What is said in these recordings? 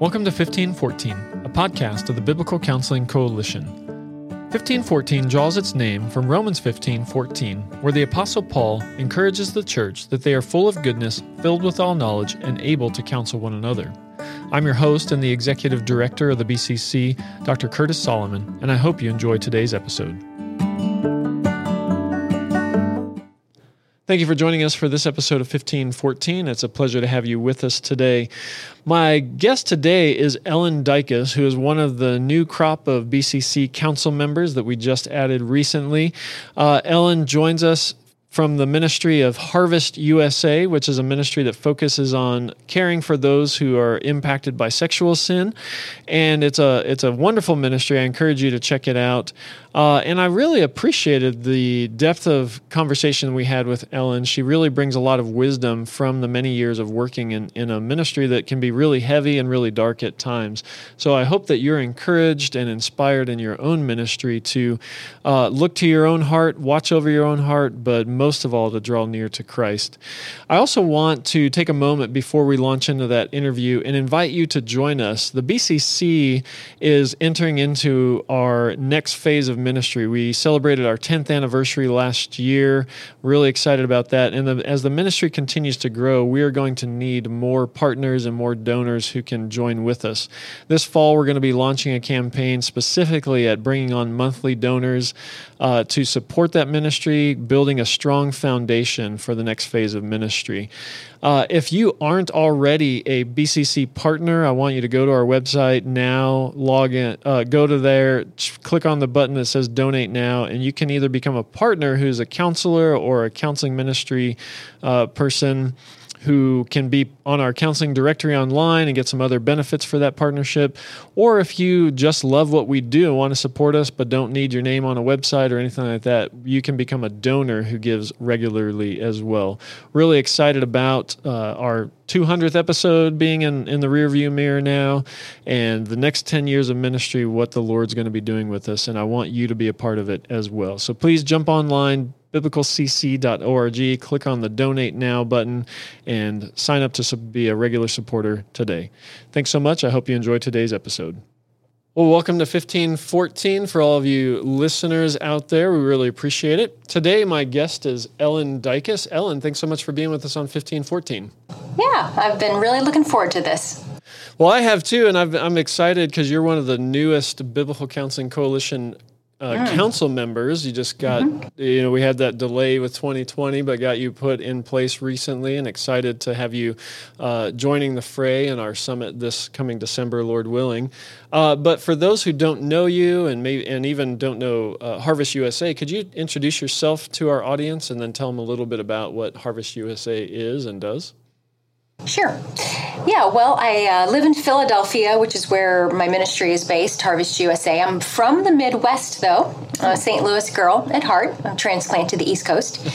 Welcome to 1514, a podcast of the Biblical Counseling Coalition. 1514 draws its name from Romans 15:14, where the apostle Paul encourages the church that they are full of goodness, filled with all knowledge, and able to counsel one another. I'm your host and the executive director of the BCC, Dr. Curtis Solomon, and I hope you enjoy today's episode. Thank you for joining us for this episode of 1514. It's a pleasure to have you with us today. My guest today is Ellen Dykas, who is one of the new crop of BCC council members that we just added recently. Uh, Ellen joins us from the ministry of Harvest USA, which is a ministry that focuses on caring for those who are impacted by sexual sin, and it's a it's a wonderful ministry. I encourage you to check it out. Uh, and I really appreciated the depth of conversation we had with Ellen. She really brings a lot of wisdom from the many years of working in, in a ministry that can be really heavy and really dark at times. So I hope that you're encouraged and inspired in your own ministry to uh, look to your own heart, watch over your own heart, but most of all, to draw near to Christ. I also want to take a moment before we launch into that interview and invite you to join us. The BCC is entering into our next phase of ministry. We celebrated our 10th anniversary last year. Really excited about that. And the, as the ministry continues to grow, we are going to need more partners and more donors who can join with us. This fall, we're going to be launching a campaign specifically at bringing on monthly donors uh, to support that ministry, building a strong foundation for the next phase of ministry. Uh, if you aren't already a BCC partner, I want you to go to our website now, log in, uh, go to there, click on the button that says donate now, and you can either become a partner who's a counselor or a counseling ministry uh, person who can be on our counseling directory online and get some other benefits for that partnership. Or if you just love what we do and want to support us but don't need your name on a website or anything like that, you can become a donor who gives regularly as well. Really excited about uh, our 200th episode being in, in the rearview mirror now and the next 10 years of ministry, what the Lord's going to be doing with us. And I want you to be a part of it as well. So please jump online, biblicalcc.org, click on the donate now button, and sign up to be a regular supporter today. Thanks so much. I hope you enjoyed today's episode. Well, welcome to 1514 for all of you listeners out there. We really appreciate it. Today, my guest is Ellen Dykas. Ellen, thanks so much for being with us on 1514. Yeah, I've been really looking forward to this. Well, I have too, and i am excited because you're one of the newest Biblical Counseling Coalition uh, mm. council members. You just got, mm-hmm. you know, we had that delay with 2020, but got you put in place recently and excited to have you uh, joining the fray in our summit this coming December, Lord willing. Uh, but for those who don't know you and maybe and even don't know uh, Harvest USA, could you introduce yourself to our audience and then tell them a little bit about what Harvest USA is and does? Sure. Yeah, well, I uh, live in Philadelphia, which is where my ministry is based, Harvest USA. I'm from the Midwest, though, a St. Louis girl at heart. I'm transplanted to the East Coast.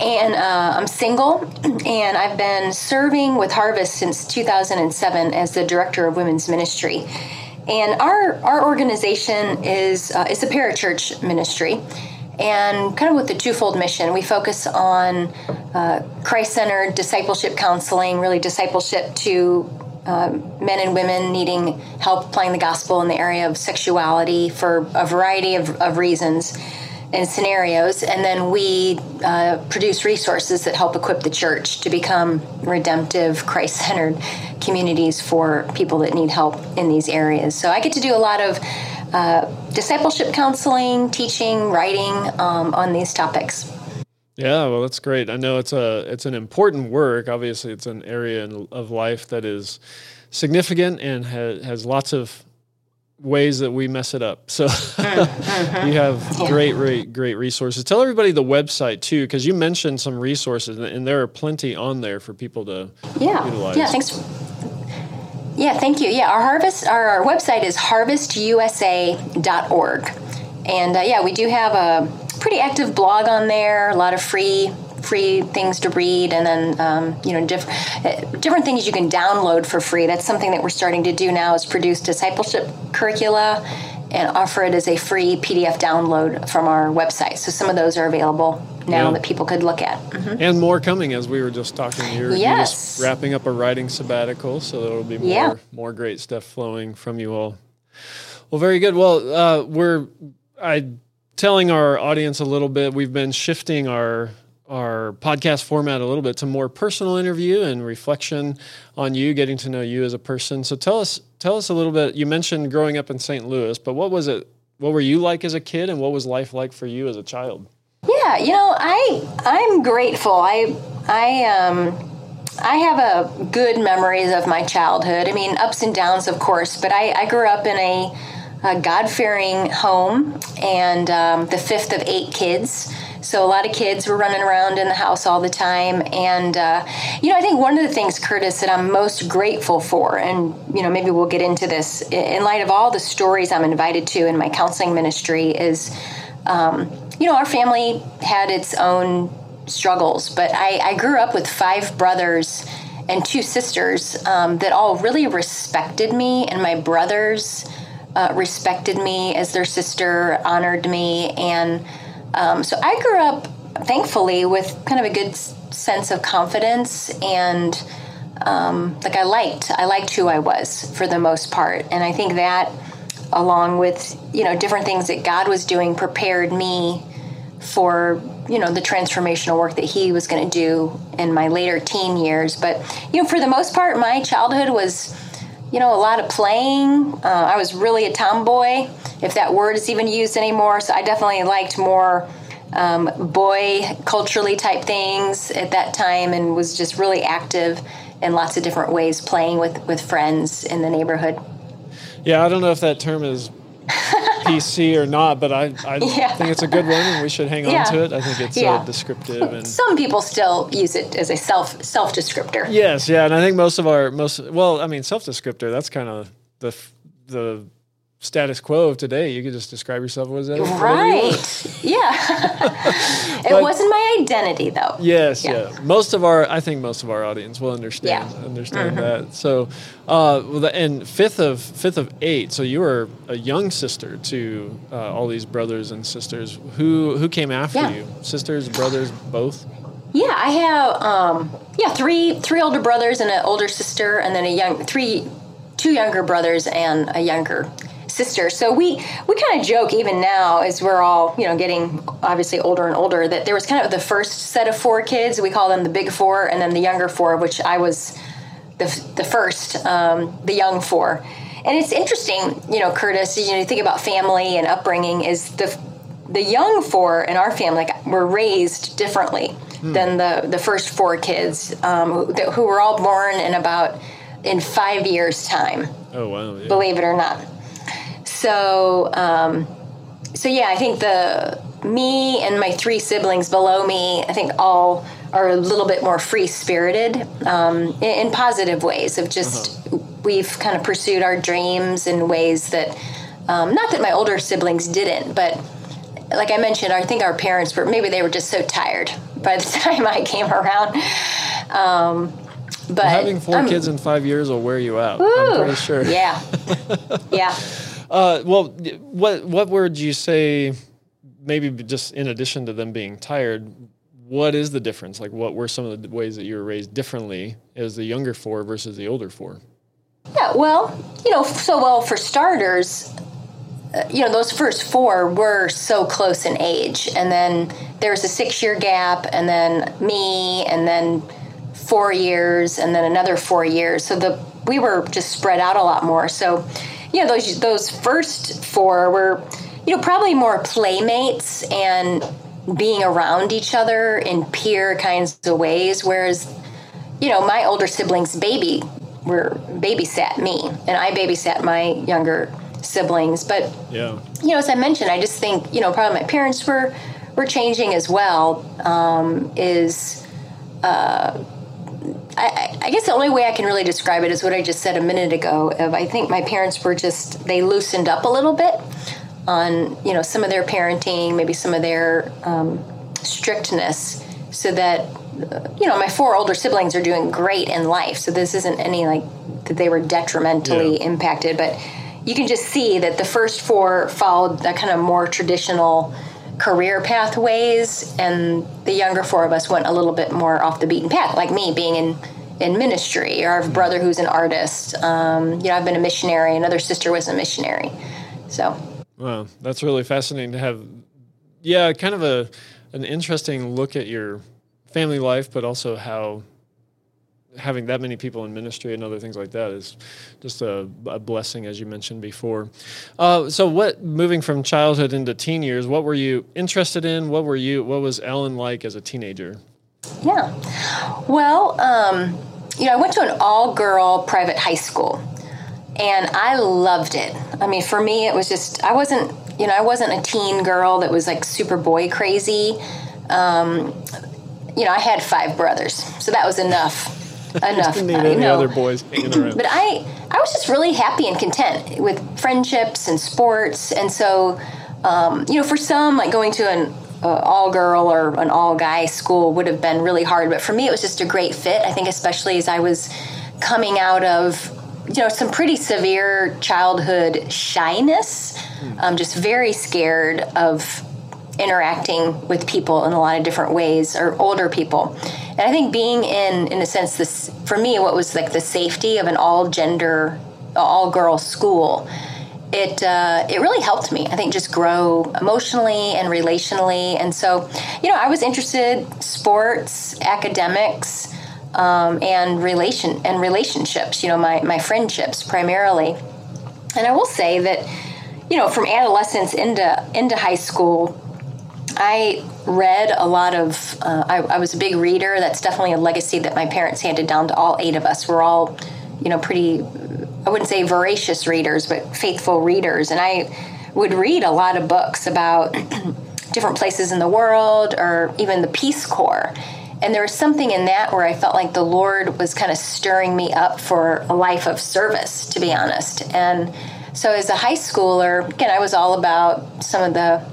and uh, I'm single, and I've been serving with Harvest since 2007 as the director of women's ministry. And our, our organization is, uh, is a parachurch ministry and kind of with the twofold mission. We focus on uh, Christ centered discipleship counseling, really discipleship to uh, men and women needing help applying the gospel in the area of sexuality for a variety of, of reasons and scenarios. And then we uh, produce resources that help equip the church to become redemptive, Christ centered communities for people that need help in these areas. So I get to do a lot of uh, discipleship counseling, teaching, writing um, on these topics. Yeah, well, that's great. I know it's a it's an important work. Obviously, it's an area in, of life that is significant and ha- has lots of ways that we mess it up. So mm-hmm. you have yeah. great, great, great resources. Tell everybody the website too, because you mentioned some resources, and there are plenty on there for people to yeah. utilize. Yeah, thanks. Yeah, thank you. Yeah, our harvest, our, our website is harvestusa.org, and uh, yeah, we do have a pretty active blog on there. A lot of free free things to read, and then um, you know diff- different things you can download for free. That's something that we're starting to do now is produce discipleship curricula and offer it as a free PDF download from our website. So some of those are available now Yeah. that people could look at. Mhm. And more coming as we were just talking. You're Yes. just wrapping up a writing sabbatical, so there will be more Yeah. more great stuff flowing from you all. Well, very good. Well, uh, we're I telling our audience a little bit. We've been shifting our our podcast format a little bit to more personal interview and reflection on you, getting to know you as a person. So tell us tell us a little bit. You mentioned growing up in St. Louis, but what was it? What were you like as a kid, and what was life like for you as a child? Yeah, you know, I I'm grateful. I I um I have a good memories of my childhood. I mean, ups and downs, of course, but I, I grew up in a, a God fearing home and um, the fifth of eight kids. So a lot of kids were running around in the house all the time. And, uh, you know, I think one of the things, Curtis, that I'm most grateful for, and, you know, maybe we'll get into this in light of all the stories I'm invited to in my counseling ministry, is, um, you know, our family had its own struggles, but I, I grew up with five brothers and two sisters um, that all really respected me, and my brothers uh, respected me as their sister, honored me, and um, so I grew up, thankfully, with kind of a good sense of confidence and um, like I liked, I liked who I was for the most part, and I think that, along with you know different things that God was doing, prepared me for you know the transformational work that he was going to do in my later teen years. But you know for the most part my childhood was you know a lot of playing. Uh, i was really a tomboy if that word is even used anymore. So i definitely liked more um, boy culturally type things at that time and was just really active in lots of different ways playing with with friends in the neighborhood. Yeah, I don't know if that term is PC or not, but I, I Yeah. think it's a good one and we should hang on Yeah. to it. I think it's Yeah. uh, descriptive and some people still use it as a self self descriptor yes, yeah, and I think most of our most well, I mean, self descriptor. That's kind of the the status quo of today. You could just describe yourself as you. Right. Yeah. it But- wasn't my identity though. Yes, yeah. Yeah. Most of our, I think most of our audience will understand Yeah. understand that. So, uh, well, the- and fifth of fifth of eight. So you were a young sister to uh, all these brothers and sisters. Who who came after Yeah. you? Sisters, brothers, both. Yeah, I have um yeah, three three older brothers and an older sister and then a young three two younger brothers and a younger sister. So we we kind of joke even now as we're all, you know, getting obviously older and older that there was kind of the first set of four kids, we call them the big four and then the younger four, which I was the, the first, um, the young four. And it's interesting, you know, Curtis, you know, you think about family and upbringing is the the young four in our family like, were raised differently than the the first four kids um, who, who were all born in about in five years time Oh wow! Yeah. believe it or not. So, um, so yeah, I think the me and my three siblings below me, I think all are a little bit more free spirited um, in, in positive ways. Of just we've kind of pursued our dreams in ways that, um, not that my older siblings didn't, but like I mentioned, I think our parents were maybe they were just so tired by the time I came around. Um, but Having 4 I'm- kids in five years will wear you out. I'm pretty sure. yeah, yeah. Uh, well, what what would you say? Maybe just in addition to them being tired, what is the difference? Like, what were some of the ways that you were raised differently as the younger four versus the older four? Yeah, well, you know, so well for starters, uh, you know, those first four were so close in age, and then there's a six-year gap, and then me, and then four years, and then another four years. So the we were just spread out a lot more. So, you know, those those first four were, you know, probably more playmates and being around each other in peer kinds of ways, whereas you know, my older siblings baby were babysat me, and I babysat my younger siblings. But Yeah. you know, as I mentioned, I just think you know, probably my parents were were changing as well. Um, is uh, I, I guess the only way I can really describe it is what I just said a minute ago. Of I think my parents were just they loosened up a little bit on you know some of their parenting, maybe some of their um, strictness, so that uh, you know my four older siblings are doing great in life. So this isn't any like that they were detrimentally Yeah. impacted, but you can just see that the first four followed the kind of more traditional career pathways, and the younger four of us went a little bit more off the beaten path, like me being in in ministry, or I have a brother who's an artist. Um, you know, I've been a missionary. Another sister was a missionary. So, wow, that's really fascinating to have. Yeah, kind of a an interesting look at your family life, but also how having that many people in ministry and other things like that is just a, a blessing, as you mentioned before. Uh, so, what moving from childhood into teen years? What were you interested in? What were you? What was Ellen like as a teenager? Yeah, well, um, you know, I went to an all-girl private high school, and I loved it. I mean, for me, it was just I wasn't, you know, I wasn't a teen girl that was like super boy crazy. Um, you know, I had five brothers, so that was enough enough. Didn't need any other boys hanging around. But I, I was just really happy and content with friendships and sports, and so, um, you know, for some, like going to an uh, all girl or an all guy school would have been really hard. But for me, it was just a great fit. I think, especially as I was coming out of you know some pretty severe childhood shyness hmm. um, just very scared of interacting with people in a lot of different ways or older people. And i think being in in a sense this for me what was like the safety of an all gender all girl school it uh, it really helped me i think just grow emotionally and relationally. And so you know i was interested sports academics um, and relation and relationships you know my, my friendships primarily. And i will say that you know from adolescence into into high school I read a lot of, uh, I, I, was a big reader. That's definitely a legacy that my parents handed down to all eight of us. We're all, you know, pretty, I wouldn't say voracious readers, but faithful readers. And I would read a lot of books about different places in the world or even the Peace Corps. And there was something in that where I felt like the Lord was kind of stirring me up for a life of service, to be honest. And so as a high schooler, again, I was all about some of the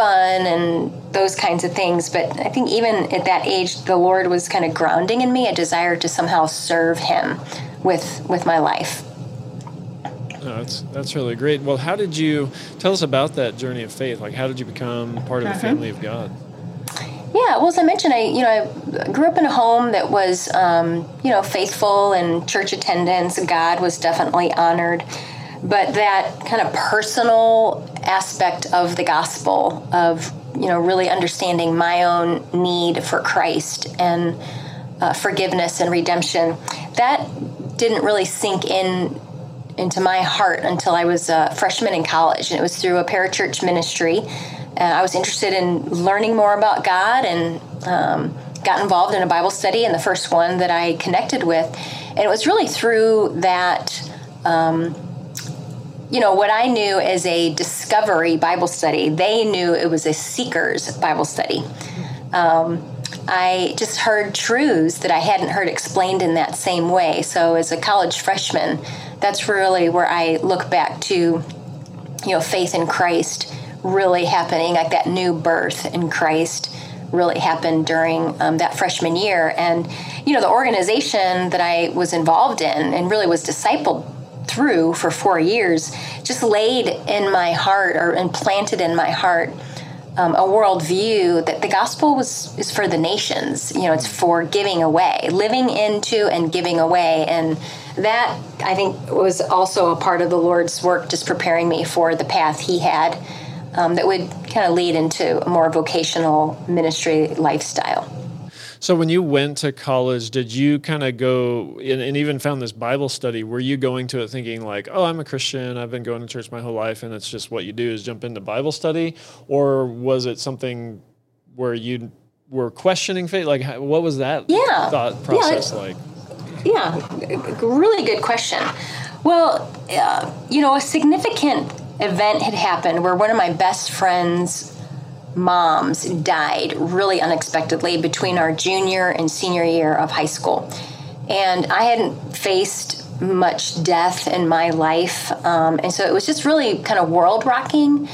fun and those kinds of things. But I think even at that age, the Lord was kind of grounding in me a desire to somehow serve Him with with my life. Oh, that's that's really great. Well, how did you tell us about that journey of faith? Like, how did you become part of the uh-huh. family of God? Yeah, well, as I mentioned, I you know I grew up in a home that was um, you know faithful and church attendance. God was definitely honored but that kind of personal aspect of the gospel of you know really understanding my own need for christ and uh, forgiveness and redemption that didn't really sink in into my heart until i was a freshman in college and it was through a parachurch ministry. Uh, i was interested in learning more about god and um, got involved in a bible study and the first one that i connected with and it was really through that um, you know, what I knew as a discovery Bible study, they knew it was a seeker's Bible study. Um, I just heard truths that I hadn't heard explained in that same way. So, as a college freshman, that's really where I look back to, you know, faith in Christ really happening, like that new birth in Christ really happened during um, that freshman year. And, you know, the organization that I was involved in and really was discipled through for four years just laid in my heart or implanted in my heart um, a worldview that the gospel was is for the nations. You know, it's for giving away, living into and giving away, and that I think was also a part of the Lord's work, just preparing me for the path He had um, that would kind of lead into a more vocational ministry lifestyle. So when you went to college, did you kind of go and, and, even found this Bible study? Were you going to it thinking like, "Oh, I'm a Christian. I've been going to church my whole life, and it's just what you do is jump into Bible study," or was it something where you were questioning faith? Like, what was that yeah. thought process yeah, like? Yeah, really good question. Well, uh, you know, a significant event had happened where one of my best friends moms died really unexpectedly between our junior and senior year of high school. And I hadn't faced much death in my life. Um, and so it was just really kind of world rocking.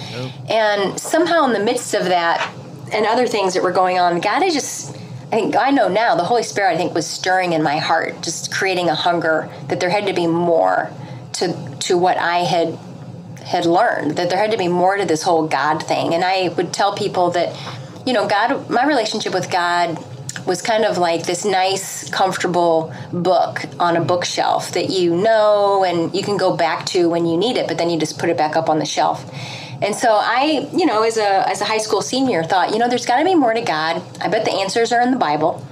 And somehow, in the midst of that and other things that were going on, God, I just, I think I know now, the Holy Spirit, I think, was stirring in my heart, just creating a hunger that there had to be more to, to what I had had learned that there had to be more to this whole God thing. And I would tell people that, you know, God, my relationship with God was kind of like this nice, comfortable book on a bookshelf that you know and you can go back to when you need it, but then you just put it back up on the shelf. And so I, you know, as a as a high school senior, thought, you know, there's got to be more to God. I bet the answers are in the Bible.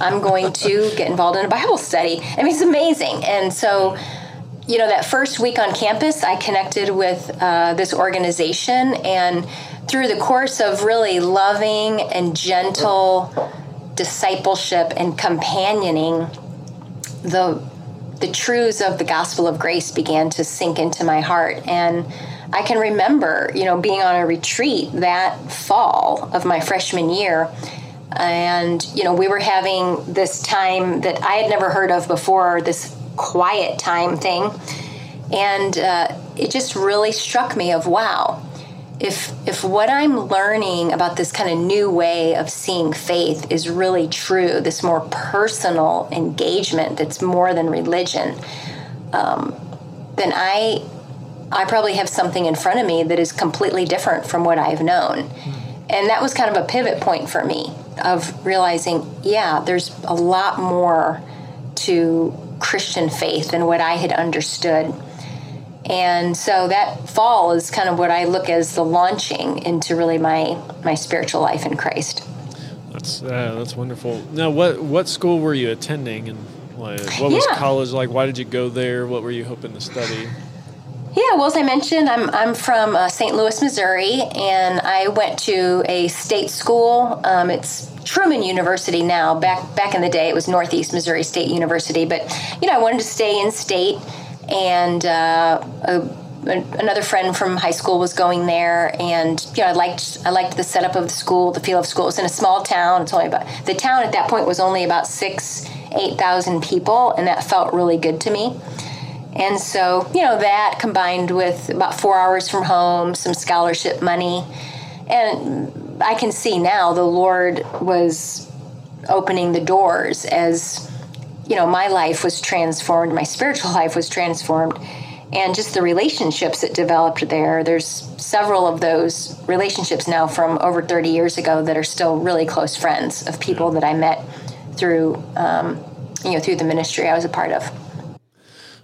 I'm going to get involved in a Bible study. I mean, it's amazing. And so, you know, that first week on campus, I connected with uh, this organization, and through the course of really loving and gentle discipleship and companioning, the the truths of the gospel of grace began to sink into my heart and I can remember, you know, being on a retreat that fall of my freshman year. And, you know, we were having this time that I had never heard of before, this quiet time thing. And uh, it just really struck me of, wow, if if what I'm learning about this kind of new way of seeing faith is really true, this more personal engagement that's more than religion, um, then I I probably have something in front of me that is completely different from what I've known. And that was kind of a pivot point for me of realizing, yeah, there's a lot more to Christian faith and what I had understood. And so that fall is kind of what I look as the launching into really my my spiritual life in Christ. That's uh, that's wonderful. Now, what what school were you attending, and what was yeah. college like? Why did you go there? What were you hoping to study? Yeah, well, as I mentioned, I'm, I'm from uh, St. Louis, Missouri, and I went to a state school. Um, it's Truman University now. Back back in the day, it was Northeast Missouri State University. But you know, I wanted to stay in state, and uh, a, another friend from high school was going there, and you know, I liked I liked the setup of the school, the feel of school. It was in a small town. It's only about the town at that point was only about six eight thousand people, and that felt really good to me. And so, you know, that combined with about four hours from home, some scholarship money, and I can see now the Lord was opening the doors as, you know, my life was transformed, my spiritual life was transformed, and just the relationships that developed there. There's several of those relationships now from over 30 years ago that are still really close friends of people that I met through, um, you know, through the ministry I was a part of.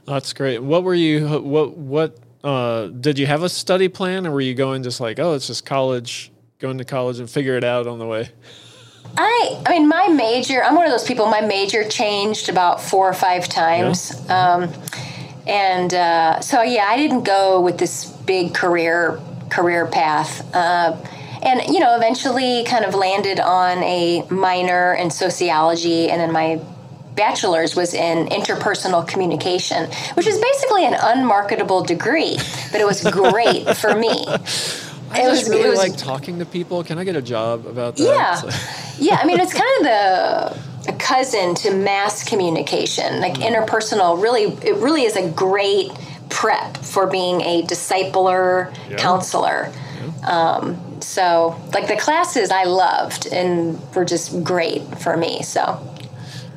That's great. What were you? What what uh, did you have a study plan, or were you going just like, oh, it's just college, going to college and figure it out on the way? I I mean, my major. I'm one of those people. My major changed about four or five times, yeah. um, and uh, so yeah, I didn't go with this big career career path. Uh, and you know, eventually, kind of landed on a minor in sociology, and then my bachelor's was in interpersonal communication, which is basically an unmarketable degree, but it was great for me. I it was really it was, like talking to people. Can I get a job about that? Yeah, so. yeah. I mean, it's kind of the a cousin to mass communication, like mm. interpersonal. Really, it really is a great prep for being a discipler, yeah. counselor. Yeah. Um, so, like the classes I loved and were just great for me. So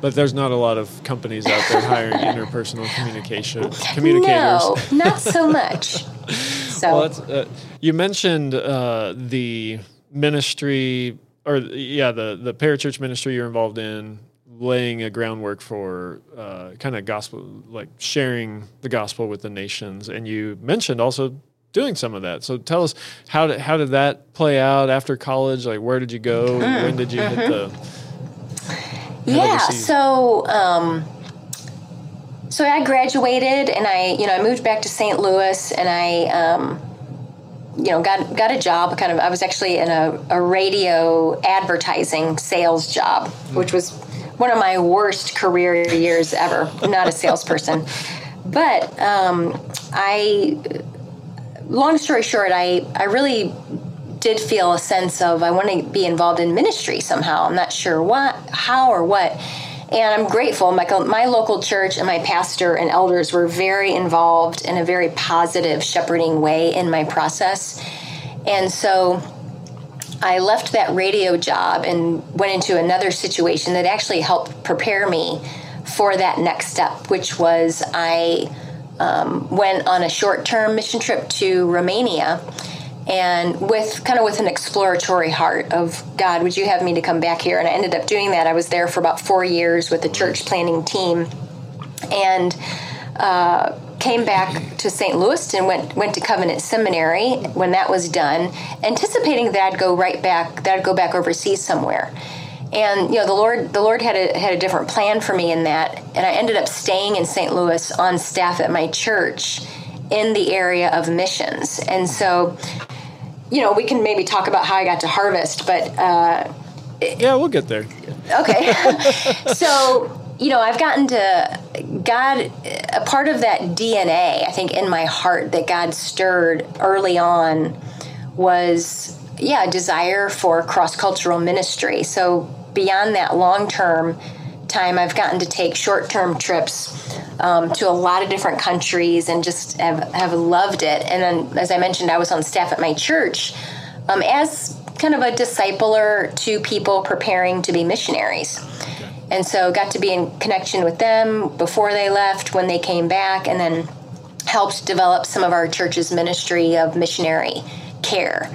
but there's not a lot of companies out there hiring interpersonal communication communicators. No, not so much. So well, uh, you mentioned uh, the ministry, or yeah, the the parachurch ministry you're involved in, laying a groundwork for uh, kind of gospel, like sharing the gospel with the nations. And you mentioned also doing some of that. So tell us how did how did that play out after college? Like where did you go? Mm-hmm. When did you mm-hmm. hit the yeah. So, um, so I graduated and I, you know, I moved back to St. Louis and I, um, you know, got got a job. Kind of, I was actually in a, a radio advertising sales job, which was one of my worst career years ever. not a salesperson, but um, I. Long story short, I I really did feel a sense of I want to be involved in ministry somehow. I'm not sure what, how, or what. And I'm grateful. My, my local church and my pastor and elders were very involved in a very positive shepherding way in my process. And so I left that radio job and went into another situation that actually helped prepare me for that next step, which was I um, went on a short term mission trip to Romania and with kind of with an exploratory heart of God, would you have me to come back here? And I ended up doing that. I was there for about four years with the church planning team, and uh, came back to St. Louis and went went to Covenant Seminary when that was done, anticipating that I'd go right back, that I'd go back overseas somewhere. And you know the Lord, the Lord had a had a different plan for me in that, and I ended up staying in St. Louis on staff at my church in the area of missions. And so you know, we can maybe talk about how I got to harvest, but uh, yeah, we'll get there. Okay, so you know, I've gotten to God. A part of that DNA, I think, in my heart that God stirred early on was yeah, a desire for cross cultural ministry. So beyond that long term time, I've gotten to take short term trips um, to a lot of different countries and just have, have loved it. And then, as I mentioned, I was on staff at my church um, as kind of a discipler to people preparing to be missionaries. And so got to be in connection with them before they left, when they came back, and then helped develop some of our church's ministry of missionary care.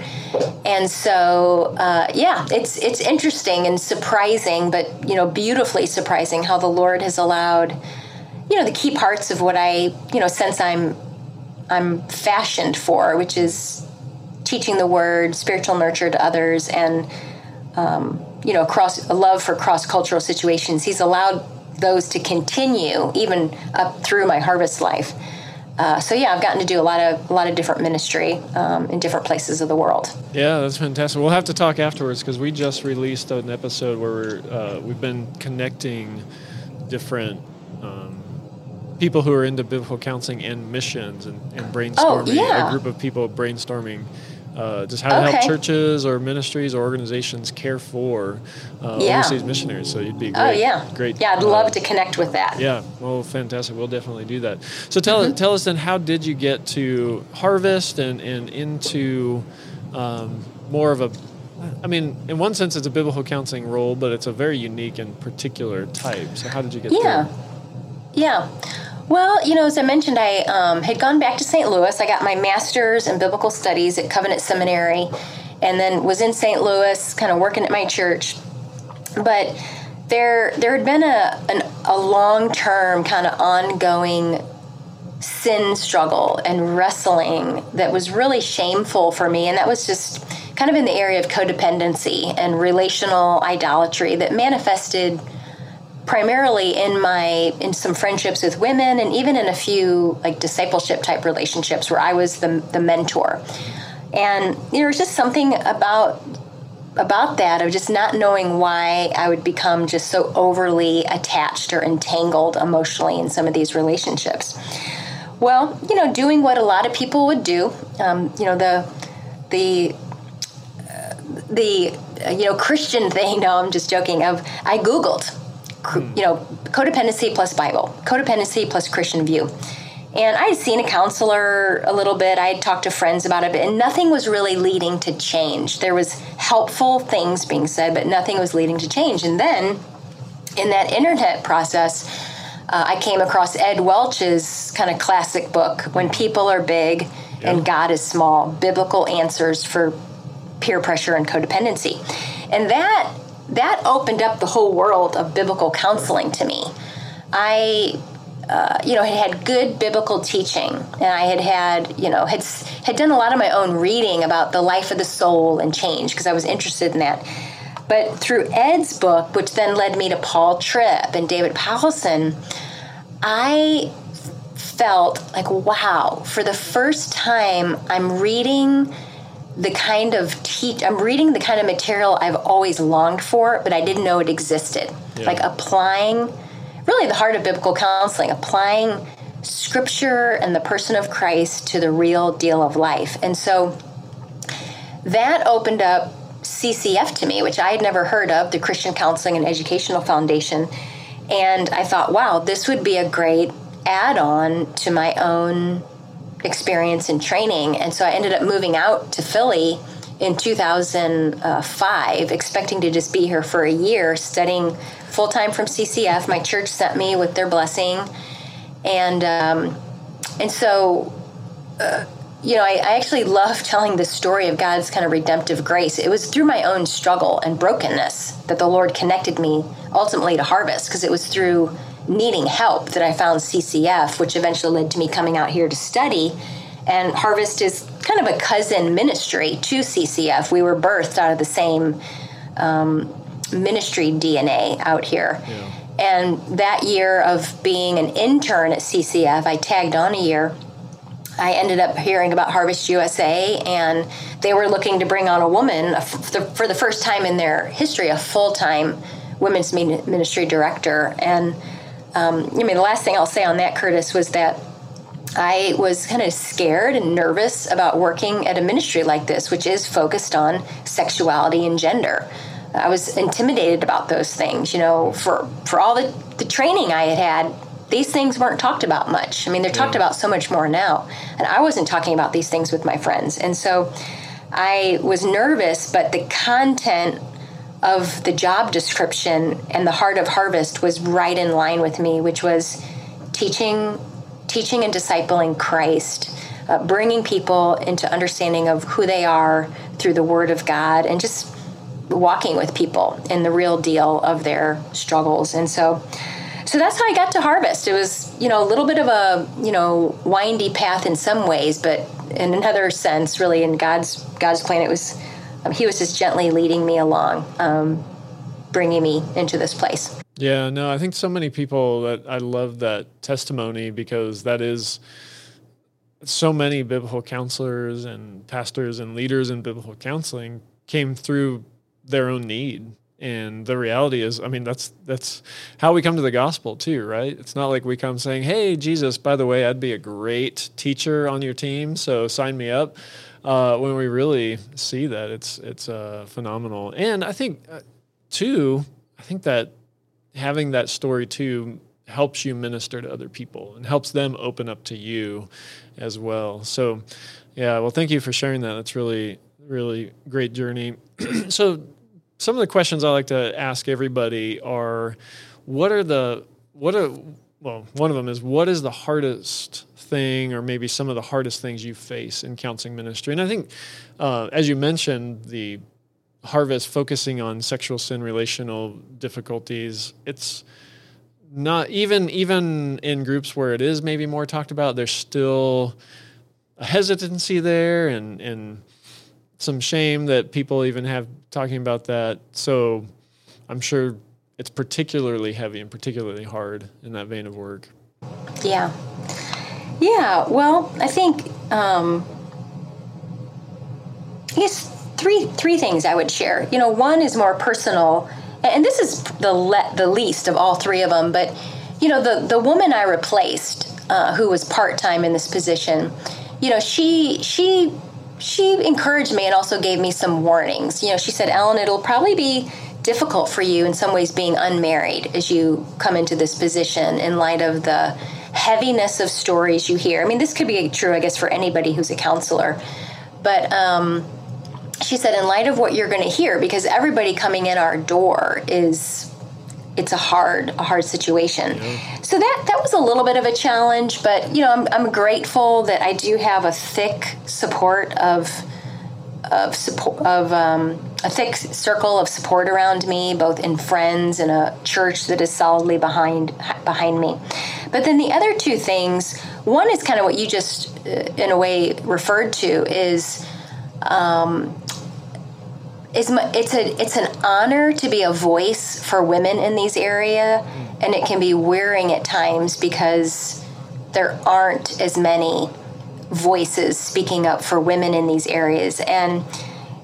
And so, uh, yeah, it's it's interesting and surprising, but you know, beautifully surprising how the Lord has allowed, you know, the key parts of what I you know since I'm I'm fashioned for, which is teaching the Word, spiritual nurture to others, and um, you know, cross a love for cross cultural situations. He's allowed those to continue even up through my harvest life. Uh, so yeah, I've gotten to do a lot of a lot of different ministry um, in different places of the world. Yeah, that's fantastic. We'll have to talk afterwards because we just released an episode where uh, we've been connecting different um, people who are into biblical counseling and missions and, and brainstorming. Oh, yeah. A group of people brainstorming uh, just how to okay. help churches or ministries or organizations care for uh, yeah. overseas missionaries. So you'd be oh, great. Oh yeah, great. Yeah, I'd uh, love to connect with that. Yeah, well, fantastic. We'll definitely do that. So tell mm-hmm. tell us then, how did you get to harvest and and into um, more of a I mean, in one sense, it's a biblical counseling role, but it's a very unique and particular type. So, how did you get yeah. there? Yeah. Well, you know, as I mentioned, I um, had gone back to St. Louis. I got my master's in biblical studies at Covenant Seminary, and then was in St. Louis, kind of working at my church. But there, there had been a an, a long term kind of ongoing sin struggle and wrestling that was really shameful for me, and that was just kind of in the area of codependency and relational idolatry that manifested primarily in my in some friendships with women and even in a few like discipleship type relationships where I was the the mentor. And know, there's just something about about that of just not knowing why I would become just so overly attached or entangled emotionally in some of these relationships. Well, you know, doing what a lot of people would do, um, you know, the the uh, the you know Christian thing. No, I'm just joking. Of I googled you know, codependency plus Bible, codependency plus Christian view. And I had seen a counselor a little bit. I had talked to friends about it, and nothing was really leading to change. There was helpful things being said, but nothing was leading to change. And then, in that internet process, uh, I came across Ed Welch's kind of classic book, "When People Are Big and God Is Small: Biblical Answers for Peer Pressure and Codependency," and that that opened up the whole world of biblical counseling to me. I uh, you know, had had good biblical teaching, and I had had, you know, had had done a lot of my own reading about the life of the soul and change because I was interested in that. But through Ed's book, which then led me to Paul Tripp and David Powlison, I felt like, wow, for the first time, I'm reading the kind of teach I'm reading the kind of material I've always longed for, but I didn't know it existed. Yeah. Like applying really the heart of biblical counseling, applying scripture and the person of Christ to the real deal of life. And so that opened up CCF to me, which I had never heard of, the Christian Counseling and Educational Foundation. And I thought, wow, this would be a great add on to my own experience and training. And so I ended up moving out to Philly in 2005, expecting to just be here for a year, studying full time from CCF. My church sent me with their blessing. And um, and so, uh, you know, I, I, actually love telling the story of God's kind of redemptive grace. It was through my own struggle and brokenness that the Lord connected me ultimately to Harvest, because it was through needing help that I found CCF, which eventually led to me coming out here to study. And Harvest is kind of a cousin ministry to CCF. We were birthed out of the same um, ministry DNA out here. Yeah. And that year of being an intern at CCF, I tagged on a year. I ended up hearing about Harvest USA, and they were looking to bring on a woman for the first time in their history, a full time women's ministry director. And um, I mean, the last thing I'll say on that, Curtis, was that I was kind of scared and nervous about working at a ministry like this, which is focused on sexuality and gender. I was intimidated about those things. You know, for for all the the training I had had, these things weren't talked about much. I mean, they're yeah. talked about so much more now, and I wasn't talking about these things with my friends, and so I was nervous. But the content of the job description and the heart of harvest was right in line with me, which was teaching teaching and discipling Christ. Uh, bringing people into understanding of who they are through the Word of God, and just walking with people in the real deal of their struggles. And so, so that's how I got to Harvest. It was, you know, a little bit of a, you know, windy path in some ways, but in another sense, really in God's God's plan, it was He was just gently leading me along, um, bringing me into this place. Yeah, no, I think so many people that I love that testimony because that is so many biblical counselors and pastors and leaders in biblical counseling came through their own need. And the reality is i mean that's that's how we come to the gospel too right? It's not like we come saying hey jesus by the way i'd be a great teacher on your team so sign me up uh, when we really see that it's it's uh, phenomenal. And i think uh, too i think that having that story too helps you minister to other people and helps them open up to you as well. So yeah well thank you for sharing that. That's really really great journey. So some of the questions I like to ask everybody are what are the what are well one of them is what is the hardest thing or maybe some of the hardest things you face in counseling ministry and I think uh, as you mentioned the harvest focusing on sexual sin relational difficulties it's not even even in groups where it is maybe more talked about there's still a hesitancy there and and some shame that people even have talking about that. So I'm sure it's particularly heavy and particularly hard in that vein of work. Yeah. Yeah. Well, I think um, I guess three three things I would share. You know, one is more personal, and this is the le- the least of all three of them. But you know, the the woman I replaced, uh, who was part time in this position, you know, she she she encouraged me and also gave me some warnings. You know, she said, Ellen, it'll probably be difficult for you in some ways being unmarried as you come into this position in light of the heaviness of stories you hear. I mean, this could be true, I guess, for anybody who's a counselor. But um, she said, in light of what you're going to hear, because everybody coming in our door is it's a hard a hard situation yeah. so that that was a little bit of a challenge but you know I'm, I'm grateful that i do have a thick support of of support of um, a thick circle of support around me both in friends and a church that is solidly behind behind me. But then the other two things one is kind of what you just uh, in a way referred to is um, is it's a it's an honor to be a voice for women in these area and it can be wearing at times because there aren't as many voices speaking up for women in these areas. And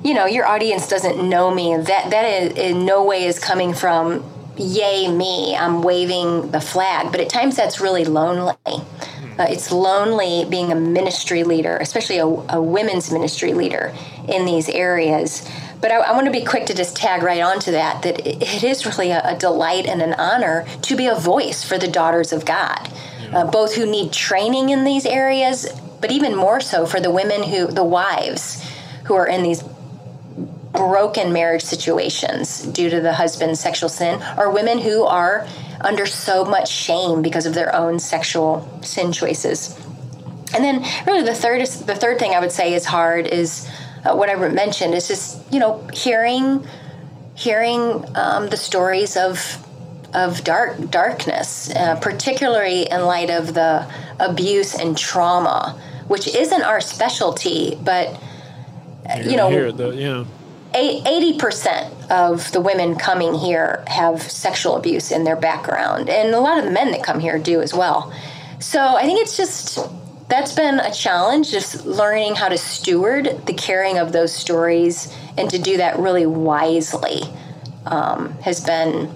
you know your audience doesn't know me. That that is, in no way is coming from yay me i'm waving the flag. But at times that's really lonely. Uh, it's lonely being a ministry leader especially a, a women's ministry leader in these areas. But I, I, want to be quick to just tag right onto that that it, it is really a, a, delight and an honor to be a voice for the daughters of God, uh, both who need training in these areas, but even more so for the women who, the wives who are in these broken marriage situations due to the husband's sexual sin, or women who are under so much shame because of their own sexual sin choices. and then really the third is the third thing I would say is hard is uh, what I mentioned is just you know hearing hearing um, the stories of of dark darkness, uh, particularly in light of the abuse and trauma, which isn't our specialty, but you know, the, yeah. 80% of the women coming here have sexual abuse in their background, and a lot of the men that come here do as well. So I think it's just that's been a challenge, just learning how to steward the caring of those stories and to do that really wisely um, has been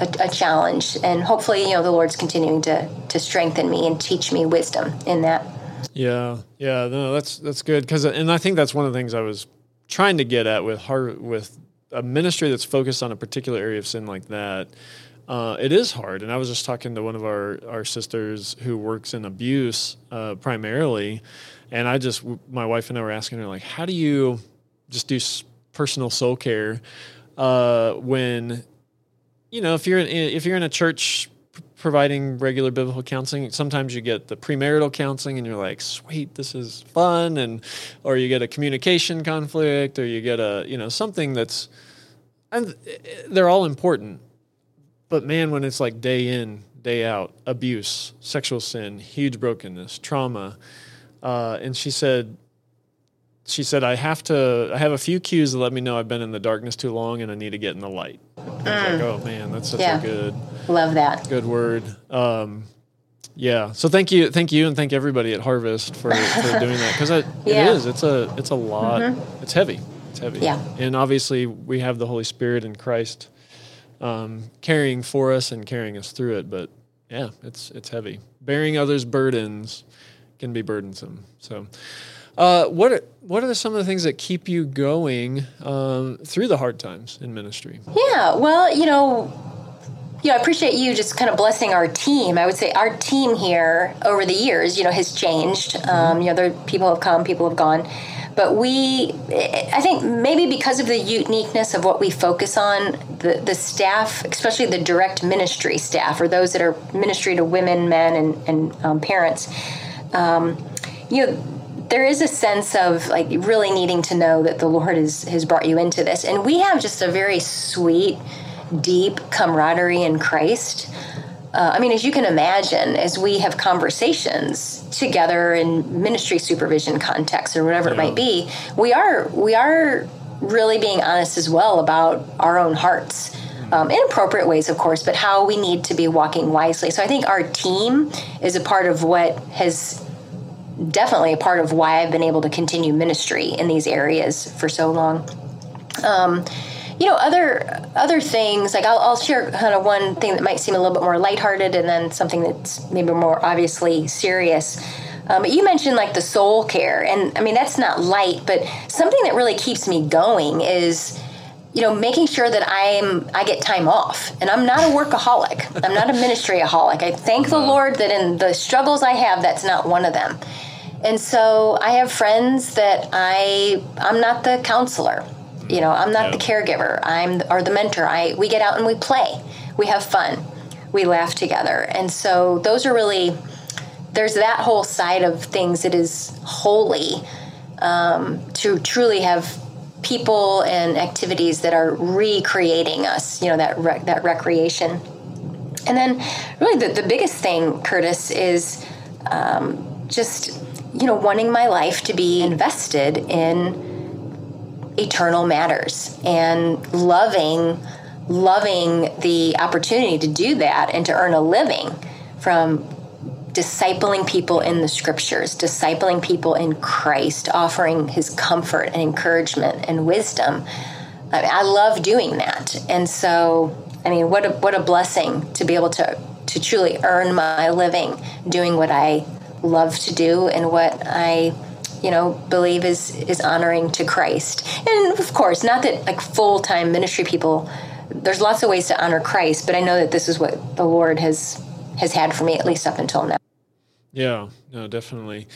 a, a, challenge. And hopefully, you know, the Lord's continuing to to strengthen me and teach me wisdom in that. Yeah, yeah, no, that's that's good because, and I think that's one of the things I was trying to get at with hard with a ministry that's focused on a particular area of sin like that. Uh, it is hard, and I was just talking to one of our our sisters who works in abuse uh, primarily, and I just my wife and I were asking her like, how do you just do personal soul care uh, when you know if you're in, if you're in a church providing regular biblical counseling. Sometimes you get the premarital counseling and you're like, sweet, this is fun. And, or you get a communication conflict or you get a, you know, something that's, and they're all important. But man, when it's like day in, day out, abuse, sexual sin, huge brokenness, trauma. Uh, and she said, she said, I have to, I have a few cues that let me know I've been in the darkness too long and I need to get in the light. Mm. like, oh man, that's such yeah. a good, love that. Good word. Um, yeah. So thank you, thank you, and thank everybody at Harvest for, for doing that because it, yeah. it is. It's a it's a lot. Mm-hmm. It's heavy. It's heavy. Yeah. And obviously we have the Holy Spirit and Christ um, carrying for us and carrying us through it. But yeah, it's it's heavy. Bearing others' burdens can be burdensome. So. Uh, what are, what are some of the things that keep you going um, through the hard times in ministry? Yeah, well, you know, you know, I appreciate you just kind of blessing our team. I would say our team here over the years, you know, has changed. Um, you know, there people have come, people have gone, but we, I think maybe because of the uniqueness of what we focus on, the the staff, especially the direct ministry staff, or those that are ministry to women, men, and and um, parents, um, you know there is a sense of like really needing to know that the Lord has has brought you into this, and we have just a very sweet, deep camaraderie in Christ. Uh, I mean, as you can imagine, as we have conversations together in ministry supervision context or whatever yeah. it might be, we are we are really being honest as well about our own hearts. Um, in appropriate ways, of course, but how we need to be walking wisely. So I think our team is a part of what has definitely a part of why I've been able to continue ministry in these areas for so long. Um, you know, other other things like I'll, I'll, share kind of one thing that might seem a little bit more lighthearted, and then something that's maybe more obviously serious. Um, you mentioned like the soul care, and I mean that's not light, but something that really keeps me going is you know making sure that i'm i get time off and i'm not a workaholic i'm not a ministryaholic i thank the lord that in the struggles i have that's not one of them and so I have friends that I I'm not the counselor. You know, I'm not yeah. the caregiver. I'm or the mentor. I we get out and we play. We have fun. We laugh together. And so those are really there's that whole side of things that is holy um, to truly have people and activities that are recreating us. You know that rec- that recreation. And then really the, the biggest thing, Curtis, is um, just you know, wanting my life to be invested in eternal matters and loving loving the opportunity to do that and to earn a living from discipling people in the scriptures, discipling people in Christ, offering his comfort and encouragement and wisdom. I, mean, I love doing that. And so, I mean, what a, what a blessing to be able to, to truly earn my living doing what I love to do and what I you know believe is is honoring to Christ. And of course, not that like full-time ministry people there's lots of ways to honor Christ, but I know that this is what the Lord has has had for me at least up until now. Yeah, no, definitely.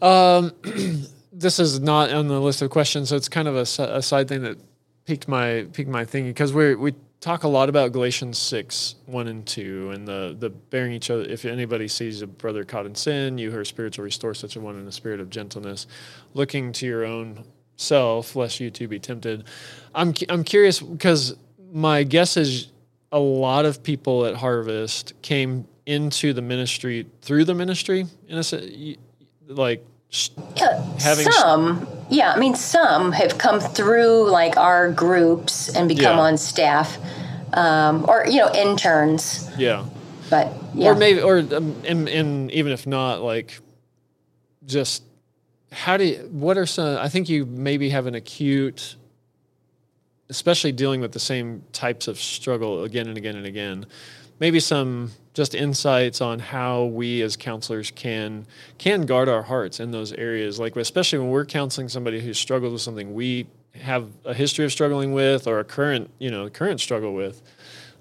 Um, this is not on the list of questions, so it's kind of a, a side thing that piqued my piqued my thinking because we we talk a lot about Galatians 6, 1 and 2, and the, the bearing each other. If anybody sees a brother caught in sin, you who are spiritual, restore such a one in the spirit of gentleness, looking to your own self, lest you too be tempted. I'm, I'm curious because my guess is a lot of people at Harvest came into the ministry through the ministry, in a sense, like yeah, having some yeah i mean some have come through like our groups and become yeah. on staff um, or you know interns. Yeah. But yeah. or maybe or um, and, and even if not like just how do you what are some i think you maybe have an acute especially dealing with the same types of struggle again and again and again maybe some just insights on how we as counselors can can guard our hearts in those areas. Like especially when we're counseling somebody who struggles with something we have a history of struggling with or a current you know current struggle with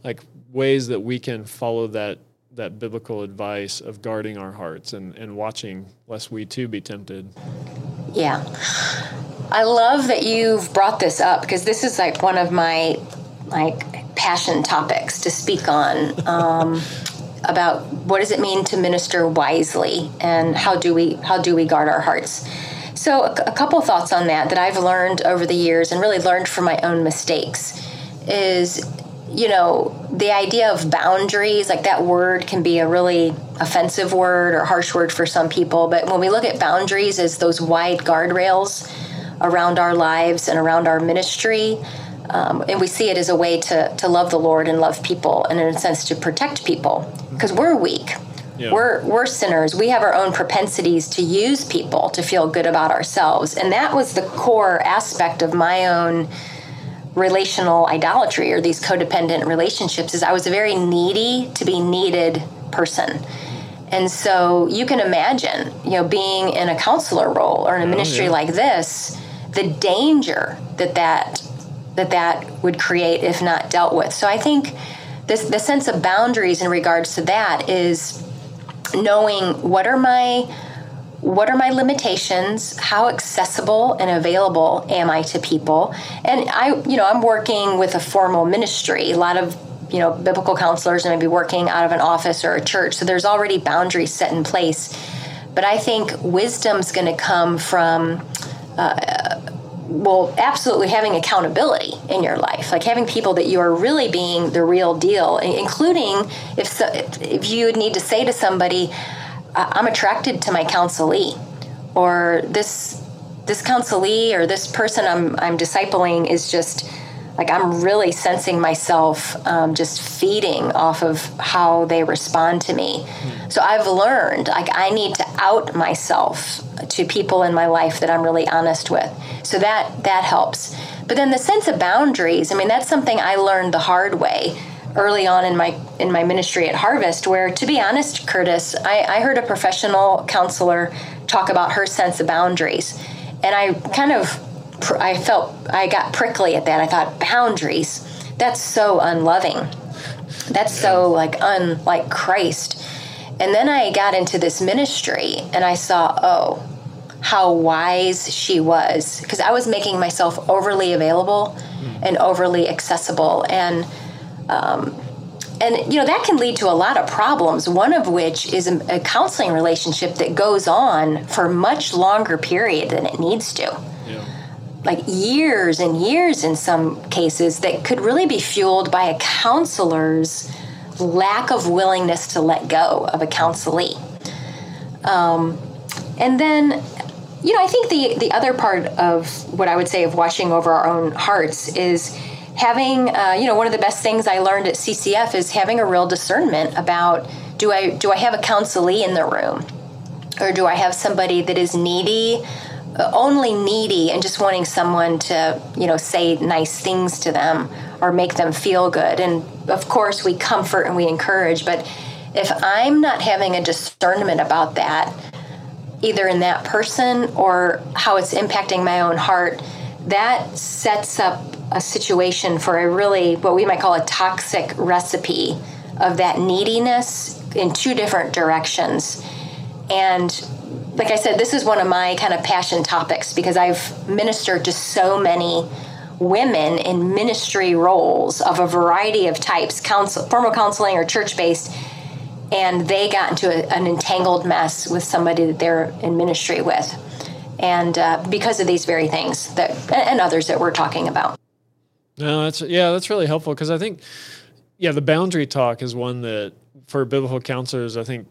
like ways that we can follow that that biblical advice of guarding our hearts and, and watching lest we too be tempted. Yeah. I love that you've brought this up because this is like one of my like passion topics to speak on um, about what does it mean to minister wisely and how do we how do we guard our hearts. So a, a couple thoughts on that that i've learned over the years and really learned from my own mistakes is you know the idea of boundaries like that word can be a really offensive word or harsh word for some people but when we look at boundaries as those wide guardrails around our lives and around our ministry um, and we see it as a way to, to love the Lord and love people, and in a sense to protect people because we're weak. Yeah. We're we're sinners. We have our own propensities to use people to feel good about ourselves, and that was the core aspect of my own relational idolatry or these codependent relationships. Is I was a very needy to be needed person. And so you can imagine, you know, being in a counselor role or in a oh, ministry yeah. like this, the danger that that that that would create if not dealt with. So I think this, the sense of boundaries in regards to that is knowing what are my what are my limitations how accessible and available am i to people? And i you know i'm working with a formal ministry. A lot of you know biblical counselors may be working out of an office or a church. So there's already boundaries set in place. But i think wisdom's going to come from uh, well, absolutely having accountability in your life, like having people that you are really being the real deal, including if so, if you would need to say to somebody, "I'm attracted to my counselee," or this this counselee or this person I'm I'm discipling is just like I'm really sensing myself um, just feeding off of how they respond to me. Mm. So I've learned like I need to out myself to people in my life that I'm really honest with. So that that helps. But then the sense of boundaries, I mean, that's something I learned the hard way early on in my in my ministry at Harvest, where to be honest, Curtis, I, I heard a professional counselor talk about her sense of boundaries. And I kind of I felt I got prickly at that. I thought boundaries. That's so unloving. That's so like unlike Christ. And then I got into this ministry and I saw, oh, how wise she was because I was making myself overly available and overly accessible and um, and you know that can lead to a lot of problems one of which is a, a counseling relationship that goes on for much longer period than it needs to like years and years in some cases that could really be fueled by a counselor's lack of willingness to let go of a counselee. Um, and then, you know, I think the the other part of what I would say of watching over our own hearts is having, uh, you know, one of the best things I learned at CCF is having a real discernment about do I do I have a counselee in the room, or do I have somebody that is needy Uh, only needy and just wanting someone to, you know, say nice things to them or make them feel good. And of course, we comfort and we encourage, but if I'm not having a discernment about that, either in that person or how it's impacting my own heart, that sets up a situation for a really what we might call a toxic recipe of that neediness in two different directions. And like I said, this is one of my kind of passion topics because I've ministered to so many women in ministry roles of a variety of types, counsel, formal counseling or church based, and they got into a, an entangled mess with somebody that they're in ministry with. And uh, because of these very things that and others that we're talking about. No, that's yeah, that's really helpful because I think yeah, the boundary talk is one that for biblical counselors, I think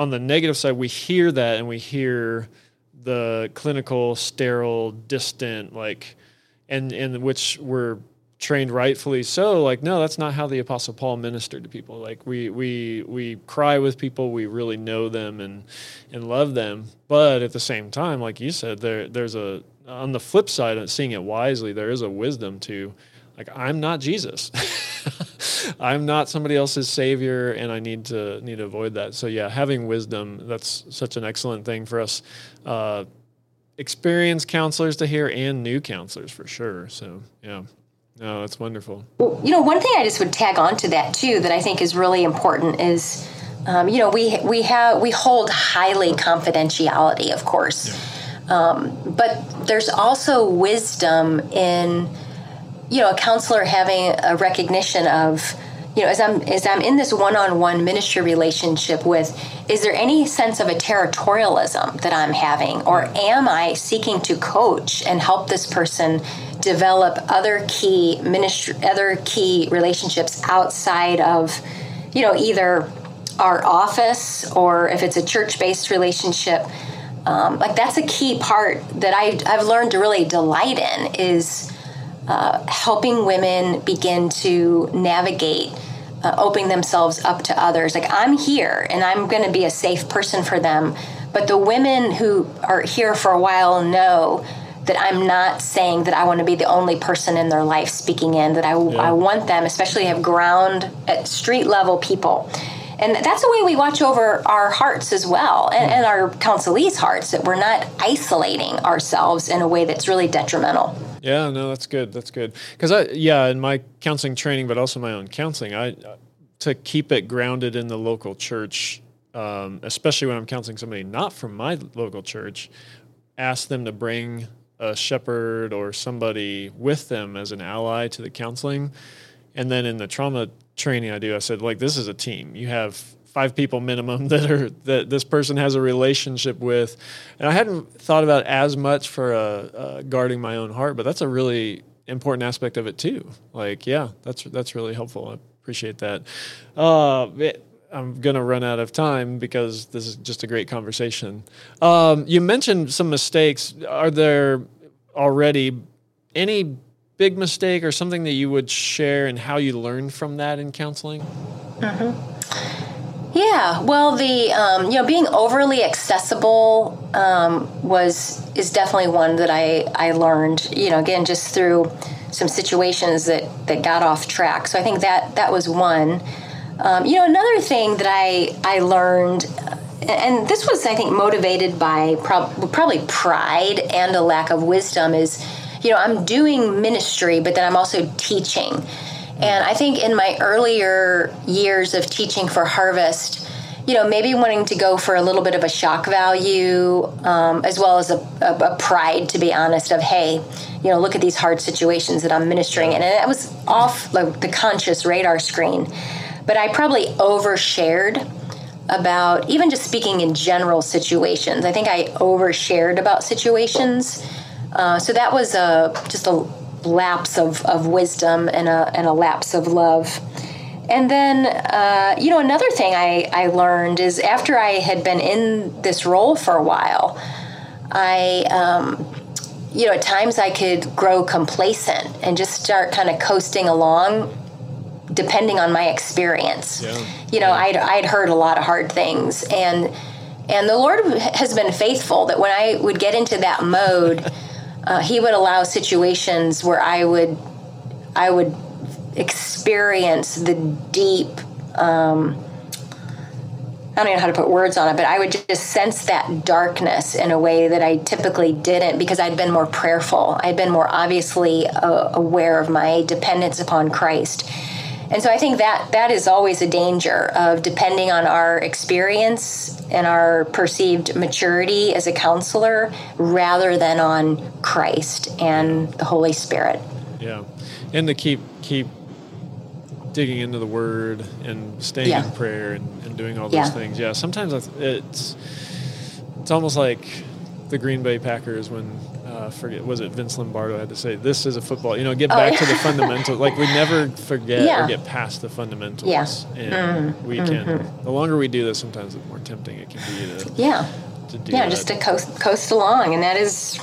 on the negative side, we hear that and we hear the clinical, sterile, distant, like, and in which we're trained rightfully so like no that's not how the apostle paul ministered to people. Like we we we cry with people we really know them and and love them. But at the same time like you said there there's a on the flip side of seeing it wisely there is a wisdom to like i'm not jesus. I'm not somebody else's savior and i need to need to avoid that. So yeah having wisdom that's such an excellent thing for us uh experienced counselors to hear and new counselors for sure. So yeah. No, that's wonderful. Well, you know, one thing I just would tag on to that too that I think is really important is, um, you know, we we have we hold highly confidentiality, of course, yeah. um, but there's also wisdom in, you know, a counselor having a recognition of you know, as I'm as I'm in this one-on-one ministry relationship with, is there any sense of a territorialism that I'm having, or am I seeking to coach and help this person develop other key ministry, other key relationships outside of, you know, either our office or if it's a church-based relationship? Um, like that's a key part that I, I've learned to really delight in is uh, helping women begin to navigate uh, opening themselves up to others. Like, I'm here and I'm going to be a safe person for them. But the women who are here for a while know that I'm not saying that I want to be the only person in their life speaking in, that I, yeah. I want them, especially have ground at street level people. And that's the way we watch over our hearts as well, and, and our counselees' hearts, that we're not isolating ourselves in a way that's really detrimental. Yeah, no, that's good. That's good. Because I, yeah, in my counseling training, but also my own counseling, I to keep it grounded in the local church, um, especially when I'm counseling somebody not from my local church, ask them to bring a shepherd or somebody with them as an ally to the counseling. And then in the trauma training I do, I said, like, this is a team. You have five people minimum that are that this person has a relationship with. And i hadn't thought about as much for uh, uh, guarding my own heart but that's a really important aspect of it too. Like yeah that's that's really helpful. I appreciate that. Uh, it, i'm gonna run out of time because this is just a great conversation. Um, you mentioned some mistakes. Are there already any big mistake or something that you would share and how you learned from that in counseling? Mm-hmm. Yeah, well, the um, you know being overly accessible um, was is definitely one that I I learned. You know, again, just through some situations that that got off track. So I think that that was one. Um, you know, another thing that I I learned, and this was I think motivated by prob- probably pride and a lack of wisdom, is you know I'm doing ministry, but then I'm also teaching. And I think in my earlier years of teaching for Harvest, you know, maybe wanting to go for a little bit of a shock value, um, as well as a, a, a, pride, to be honest, of hey, you know, look at these hard situations that I'm ministering in, and it was off like the conscious radar screen. But I probably overshared about even just speaking in general situations. I think I overshared about situations. Uh, so that was a just a lapse of, of wisdom and a, and a lapse of love. And then, uh, you know, another thing I, I learned is after I had been in this role for a while, I, um, you know, at times I could grow complacent and just start kind of coasting along depending on my experience. Yeah. You know, yeah. I'd, I'd heard a lot of hard things and and the Lord has been faithful that when I would get into that mode uh, he would allow situations where I would I would experience the deep um, I don't know how to put words on it, but I would just sense that darkness in a way that I typically didn't because I'd been more prayerful. I'd been more obviously uh, aware of my dependence upon Christ. And so I think that that is always a danger of depending on our experience and our perceived maturity as a counselor rather than on Christ and the Holy Spirit. Yeah, and to keep keep digging into the Word and staying Yeah. in prayer and, and doing all those Yeah. things. Yeah, sometimes it's it's almost like the Green Bay Packers when. Uh, forget was it Vince Lombardo had to say this is a football you know get Oh, back yeah. to the fundamentals like we never forget Yeah. or get past the fundamentals Yeah. Mm-hmm. and we can the longer we do this sometimes the more tempting it can be to, Yeah. to do Yeah, that. just to coast coast along, and that is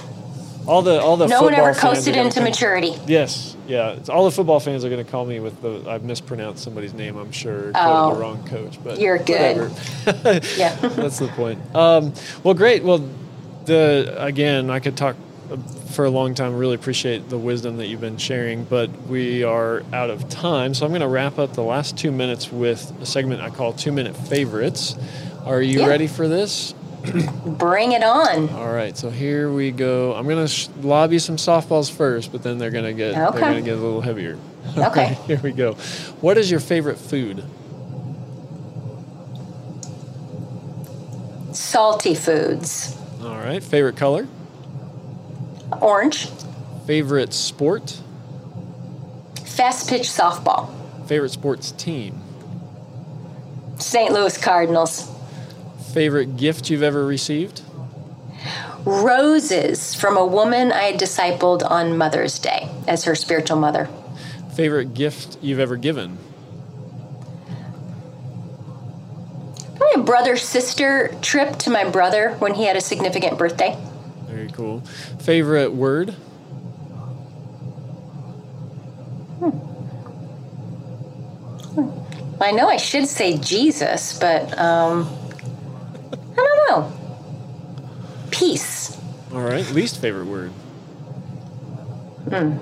all the all the no one ever coasted into maturity. Yes, yeah. It's, all the football fans are going to call me with the I've mispronounced somebody's name. I'm sure Oh. the wrong coach, but You're good. Yeah. That's the point. Um, well, great. Well, the again, I could talk for a long time. Really appreciate the wisdom that you've been sharing, but we are out of time, so I'm going to wrap up the last two minutes with a segment I call two minute favorites. Are you Yeah. ready for this? Bring it on. All right, so here we go. I'm gonna sh- lob you some softballs first, but then they're gonna get Okay. they're gonna get a little heavier. Okay. here we go. What is your favorite food? Salty foods. All right, favorite color, Orange. favorite sport, Fast pitch softball. favorite sports team, St. Louis Cardinals. favorite gift you've ever received, Roses from a woman I had discipled on Mother's Day as her spiritual mother. favorite gift you've ever given, Probably a brother sister trip to my brother when he had a significant birthday. Cool. Favorite word, I know I should say Jesus, but um, I don't know. Peace. all right. Least favorite word, Hmm.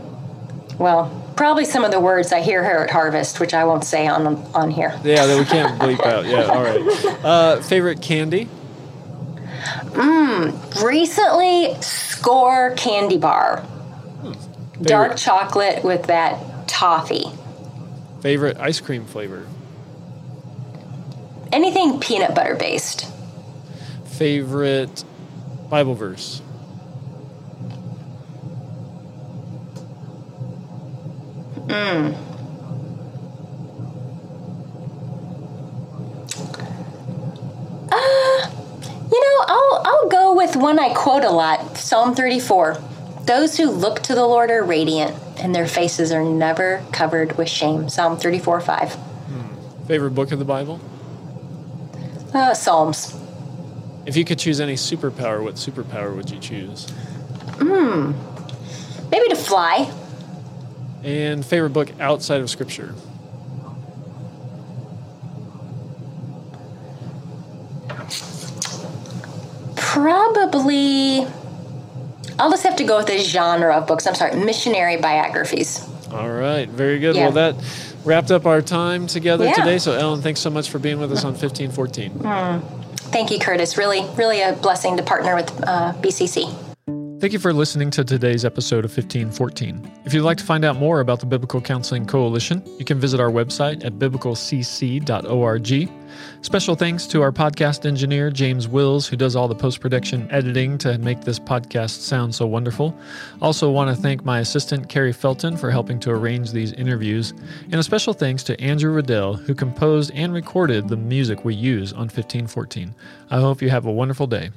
Well, probably some of the words I hear here at Harvest, which I won't say on on here. yeah, that we can't bleep out. Yeah, all right. Uh, favorite candy, Mm, recently, Skor Candy Bar, hmm. dark chocolate with that toffee. favorite ice cream flavor, Anything peanut butter based. favorite Bible verse. You know, I'll I'll go with one I quote a lot, Psalm 34. Those who look to the Lord are radiant, and their faces are never covered with shame. Psalm 34 5. Favorite book of the Bible? Uh, Psalms. If you could choose any superpower, what superpower would you choose? Hmm. Maybe to fly. And favorite book outside of Scripture? Probably. I'll just have to go with the genre of books. I'm sorry, missionary biographies. All right, very good. Yeah. Well, that wrapped up our time together Yeah. today. So, Ellen, thanks so much for being with us on 1514. Thank you, Curtis. Really, really a blessing to partner with uh, BCC. Thank you for listening to today's episode of 1514. If you'd like to find out more about the Biblical Counseling Coalition, you can visit our website at biblicalcc.org. Special thanks to our podcast engineer, James Wills, who does all the post production editing to make this podcast sound so wonderful. Also, want to thank my assistant, Carrie Felton, for helping to arrange these interviews. And a special thanks to Andrew Riddell, who composed and recorded the music we use on 1514. I hope you have a wonderful day.